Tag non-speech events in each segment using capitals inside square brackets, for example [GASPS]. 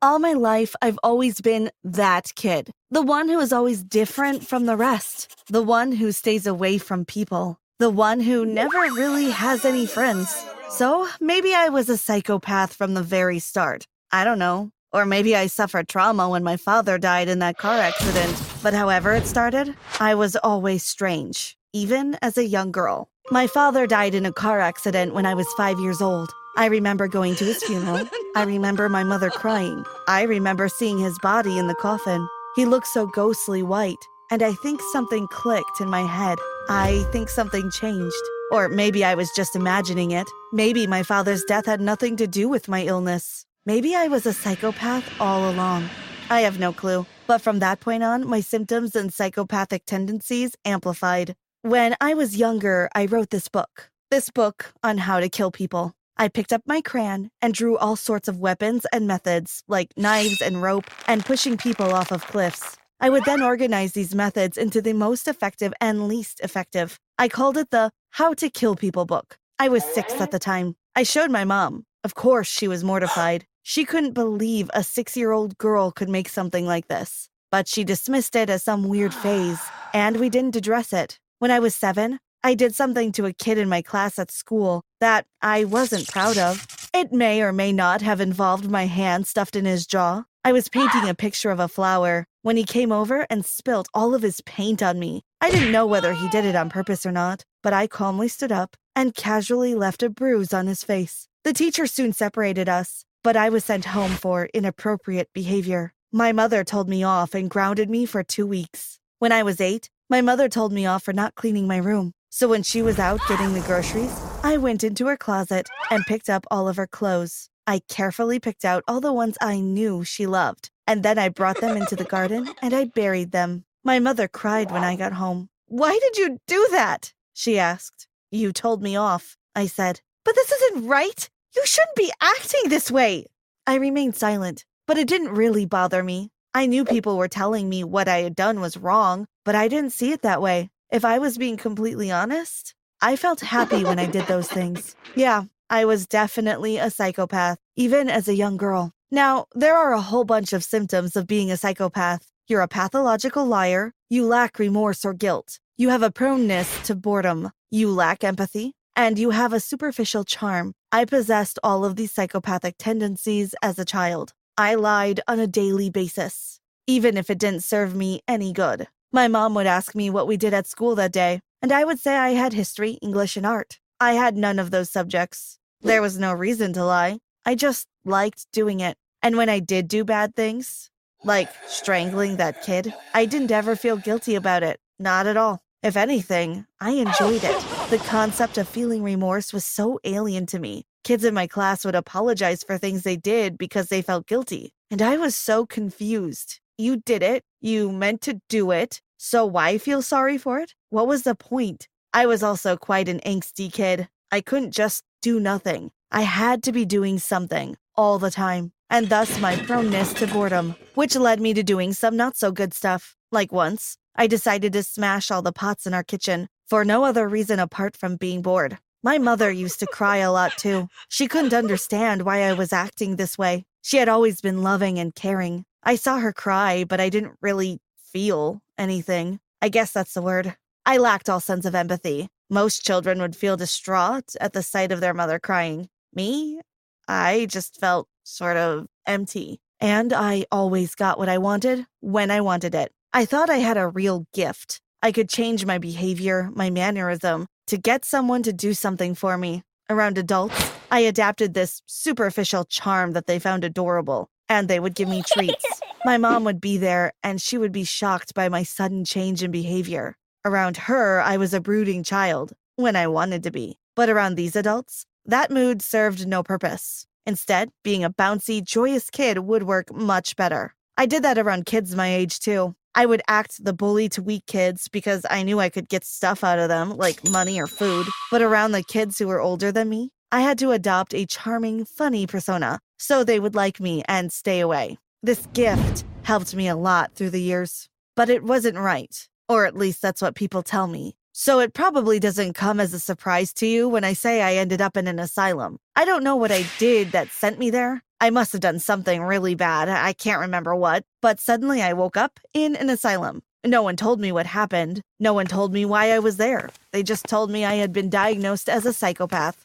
All my life, I've always been that kid. The one who is always different from the rest. The one who stays away from people. The one who never really has any friends. So maybe I was a psychopath from the very start. I don't know. Or maybe I suffered trauma when my father died in that car accident. But however it started, I was always strange, even as a young girl. My father died in a car accident when I was five years old. I remember going to his funeral. I remember my mother crying. I remember seeing his body in the coffin. He looked so ghostly white. And I think something clicked in my head. I think something changed. Or maybe I was just imagining it. Maybe my father's death had nothing to do with my illness. Maybe I was a psychopath all along. I have no clue. But from that point on, my symptoms and psychopathic tendencies amplified. When I was younger, I wrote this book. This book on how to kill people. I picked up my crayon and drew all sorts of weapons and methods, like knives and rope, and pushing people off of cliffs. I would then organize these methods into the most effective and least effective. I called it the How to Kill People book. I was six at the time. I showed my mom. Of course, she was mortified. She couldn't believe a six year old girl could make something like this. But she dismissed it as some weird phase, and we didn't address it. When I was seven, I did something to a kid in my class at school that I wasn't proud of. It may or may not have involved my hand stuffed in his jaw. I was painting a picture of a flower when he came over and spilt all of his paint on me. I didn't know whether he did it on purpose or not, but I calmly stood up and casually left a bruise on his face. The teacher soon separated us, but I was sent home for inappropriate behavior. My mother told me off and grounded me for two weeks. When I was eight, my mother told me off for not cleaning my room. So when she was out getting the groceries, I went into her closet and picked up all of her clothes. I carefully picked out all the ones I knew she loved, and then I brought them into the garden and I buried them. My mother cried when I got home. Why did you do that? She asked. You told me off, I said. But this isn't right. You shouldn't be acting this way. I remained silent, but it didn't really bother me. I knew people were telling me what I had done was wrong, but I didn't see it that way. If I was being completely honest, I felt happy when I did those things. Yeah, I was definitely a psychopath, even as a young girl. Now, there are a whole bunch of symptoms of being a psychopath. You're a pathological liar. You lack remorse or guilt. You have a proneness to boredom. You lack empathy. And you have a superficial charm. I possessed all of these psychopathic tendencies as a child. I lied on a daily basis, even if it didn't serve me any good. My mom would ask me what we did at school that day, and I would say I had history, English, and art. I had none of those subjects. There was no reason to lie. I just liked doing it. And when I did do bad things, like strangling that kid, I didn't ever feel guilty about it. Not at all. If anything, I enjoyed it. The concept of feeling remorse was so alien to me. Kids in my class would apologize for things they did because they felt guilty. And I was so confused. You did it. You meant to do it. So why feel sorry for it? What was the point? I was also quite an angsty kid. I couldn't just do nothing. I had to be doing something all the time, and thus my proneness to boredom, which led me to doing some not so good stuff. Like once, I decided to smash all the pots in our kitchen for no other reason apart from being bored. My mother used to cry a lot too. She couldn't understand why I was acting this way. She had always been loving and caring. I saw her cry, but I didn't really feel anything. I guess that's the word. I lacked all sense of empathy. Most children would feel distraught at the sight of their mother crying. Me? I just felt sort of empty. And I always got what I wanted when I wanted it. I thought I had a real gift. I could change my behavior, my mannerism, to get someone to do something for me. Around adults, I adapted this superficial charm that they found adorable, and they would give me treats. [LAUGHS] My mom would be there, and she would be shocked by my sudden change in behavior. Around her, I was a brooding child, when I wanted to be. But around these adults, that mood served no purpose. Instead, being a bouncy, joyous kid would work much better. I did that around kids my age too. I would act the bully to weak kids because I knew I could get stuff out of them, like money or food. But around the kids who were older than me, I had to adopt a charming, funny persona so they would like me and stay away. This gift helped me a lot through the years, but it wasn't right. Or at least that's what people tell me. So it probably doesn't come as a surprise to you when I say I ended up in an asylum. I don't know what I did that sent me there. I must have done something really bad. I can't remember what. But suddenly I woke up in an asylum. No one told me what happened. No one told me why I was there. They just told me I had been diagnosed as a psychopath.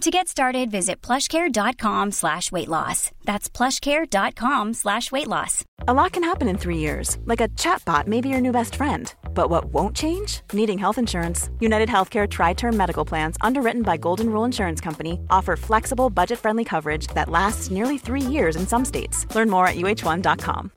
To get started, visit plushcare.com slash weight loss. That's plushcare.com slash weight loss. A lot can happen in three years, like a chatbot may be your new best friend. But what won't change? Needing health insurance. United Healthcare Tri Term Medical Plans, underwritten by Golden Rule Insurance Company, offer flexible, budget friendly coverage that lasts nearly three years in some states. Learn more at uh1.com.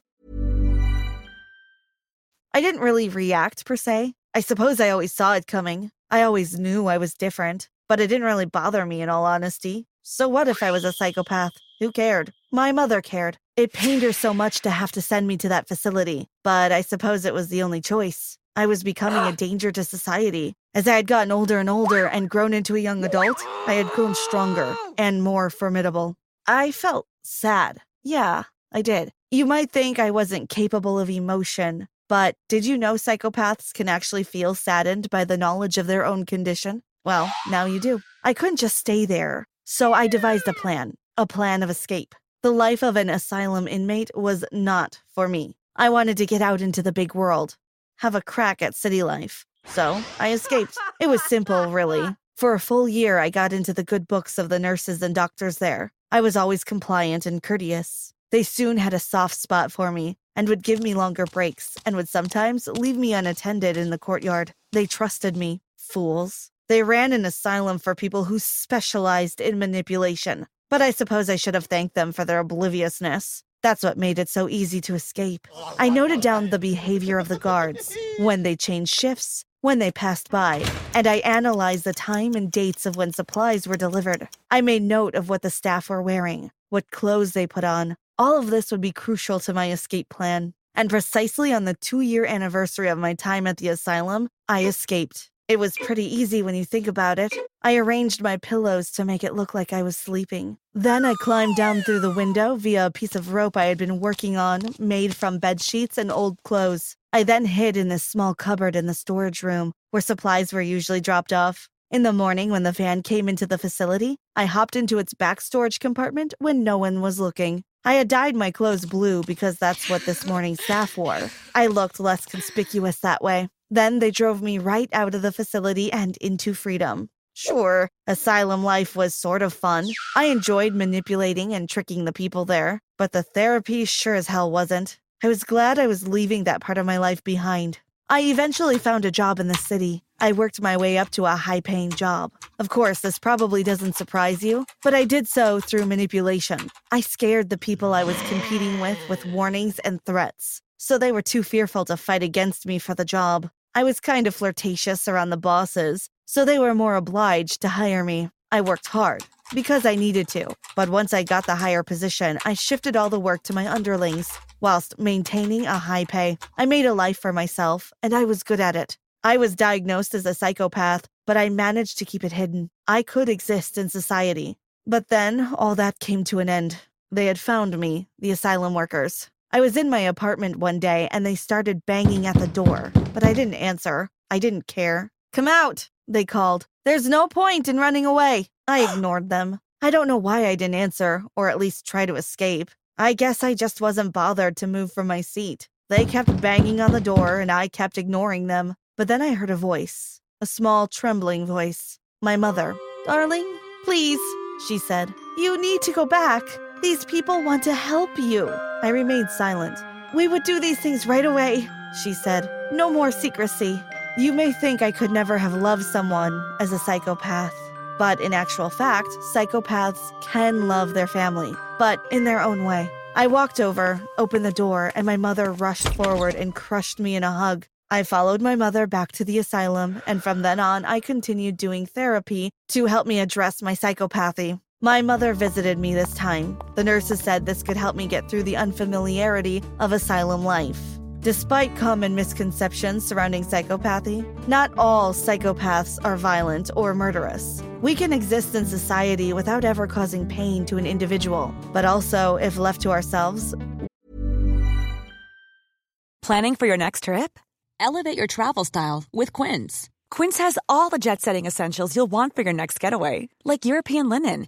I didn't really react per se. I suppose I always saw it coming. I always knew I was different but it didn't really bother me in all honesty. So what if I was a psychopath? Who cared? My mother cared. It pained her so much to have to send me to that facility, but I suppose it was the only choice. I was becoming a [GASPS] danger to society. As I had gotten older and older and grown into a young adult, I had grown stronger and more formidable. I felt sad. Yeah, I did. You might think I wasn't capable of emotion, but did you know psychopaths can actually feel saddened by the knowledge of their own condition? Well, now you do. I couldn't just stay there. So I devised a plan, a plan of escape. The life of an asylum inmate was not for me. I wanted to get out into the big world, have a crack at city life. So I escaped. It was simple, really. For a full year, I got into the good books of the nurses and doctors there. I was always compliant and courteous. They soon had a soft spot for me and would give me longer breaks and would sometimes leave me unattended in the courtyard. They trusted me. Fools. They ran an asylum for people who specialized in manipulation, but I suppose I should have thanked them for their obliviousness. That's what made it so easy to escape. I noted down the behavior of the guards, when they changed shifts, when they passed by, and I analyzed the time and dates of when supplies were delivered. I made note of what the staff were wearing, what clothes they put on. All of this would be crucial to my escape plan. And precisely on the two year anniversary of my time at the asylum, I escaped. It was pretty easy when you think about it. I arranged my pillows to make it look like I was sleeping. Then I climbed down through the window via a piece of rope I had been working on, made from bed sheets and old clothes. I then hid in this small cupboard in the storage room, where supplies were usually dropped off. In the morning, when the van came into the facility, I hopped into its back storage compartment when no one was looking. I had dyed my clothes blue because that's what this morning's staff wore. I looked less conspicuous that way. Then they drove me right out of the facility and into freedom. Sure, asylum life was sort of fun. I enjoyed manipulating and tricking the people there, but the therapy sure as hell wasn't. I was glad I was leaving that part of my life behind. I eventually found a job in the city. I worked my way up to a high paying job. Of course, this probably doesn't surprise you, but I did so through manipulation. I scared the people I was competing with with warnings and threats, so they were too fearful to fight against me for the job. I was kind of flirtatious around the bosses, so they were more obliged to hire me. I worked hard because I needed to, but once I got the higher position, I shifted all the work to my underlings whilst maintaining a high pay. I made a life for myself, and I was good at it. I was diagnosed as a psychopath, but I managed to keep it hidden. I could exist in society. But then all that came to an end. They had found me, the asylum workers. I was in my apartment one day and they started banging at the door, but I didn't answer. I didn't care. Come out, they called. There's no point in running away. I [GASPS] ignored them. I don't know why I didn't answer, or at least try to escape. I guess I just wasn't bothered to move from my seat. They kept banging on the door and I kept ignoring them. But then I heard a voice, a small, trembling voice. My mother. Darling, please, she said. You need to go back. These people want to help you. I remained silent. We would do these things right away, she said. No more secrecy. You may think I could never have loved someone as a psychopath, but in actual fact, psychopaths can love their family, but in their own way. I walked over, opened the door, and my mother rushed forward and crushed me in a hug. I followed my mother back to the asylum, and from then on, I continued doing therapy to help me address my psychopathy. My mother visited me this time. The nurses said this could help me get through the unfamiliarity of asylum life. Despite common misconceptions surrounding psychopathy, not all psychopaths are violent or murderous. We can exist in society without ever causing pain to an individual, but also, if left to ourselves, Planning for your next trip? Elevate your travel style with Quince. Quince has all the jet setting essentials you'll want for your next getaway, like European linen,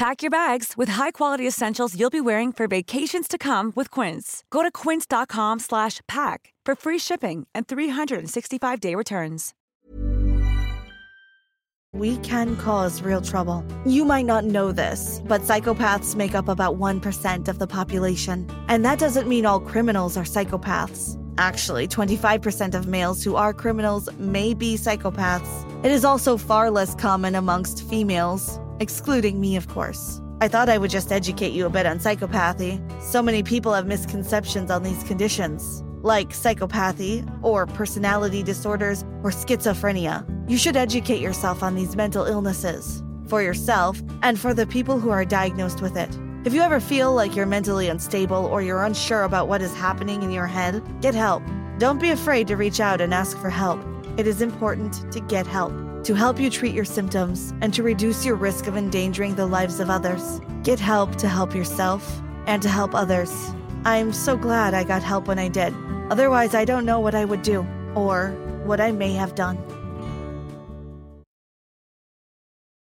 Pack your bags with high-quality essentials you'll be wearing for vacations to come with Quince. Go to quince.com slash pack for free shipping and 365-day returns. we can cause real trouble. You might not know this, but psychopaths make up about 1% of the population. And that doesn't mean all criminals are psychopaths. Actually, 25% of males who are criminals may be psychopaths. It is also far less common amongst females, excluding me, of course. I thought I would just educate you a bit on psychopathy. So many people have misconceptions on these conditions, like psychopathy, or personality disorders, or schizophrenia. You should educate yourself on these mental illnesses for yourself and for the people who are diagnosed with it. If you ever feel like you're mentally unstable or you're unsure about what is happening in your head, get help. Don't be afraid to reach out and ask for help. It is important to get help to help you treat your symptoms and to reduce your risk of endangering the lives of others. Get help to help yourself and to help others. I'm so glad I got help when I did. Otherwise, I don't know what I would do or what I may have done.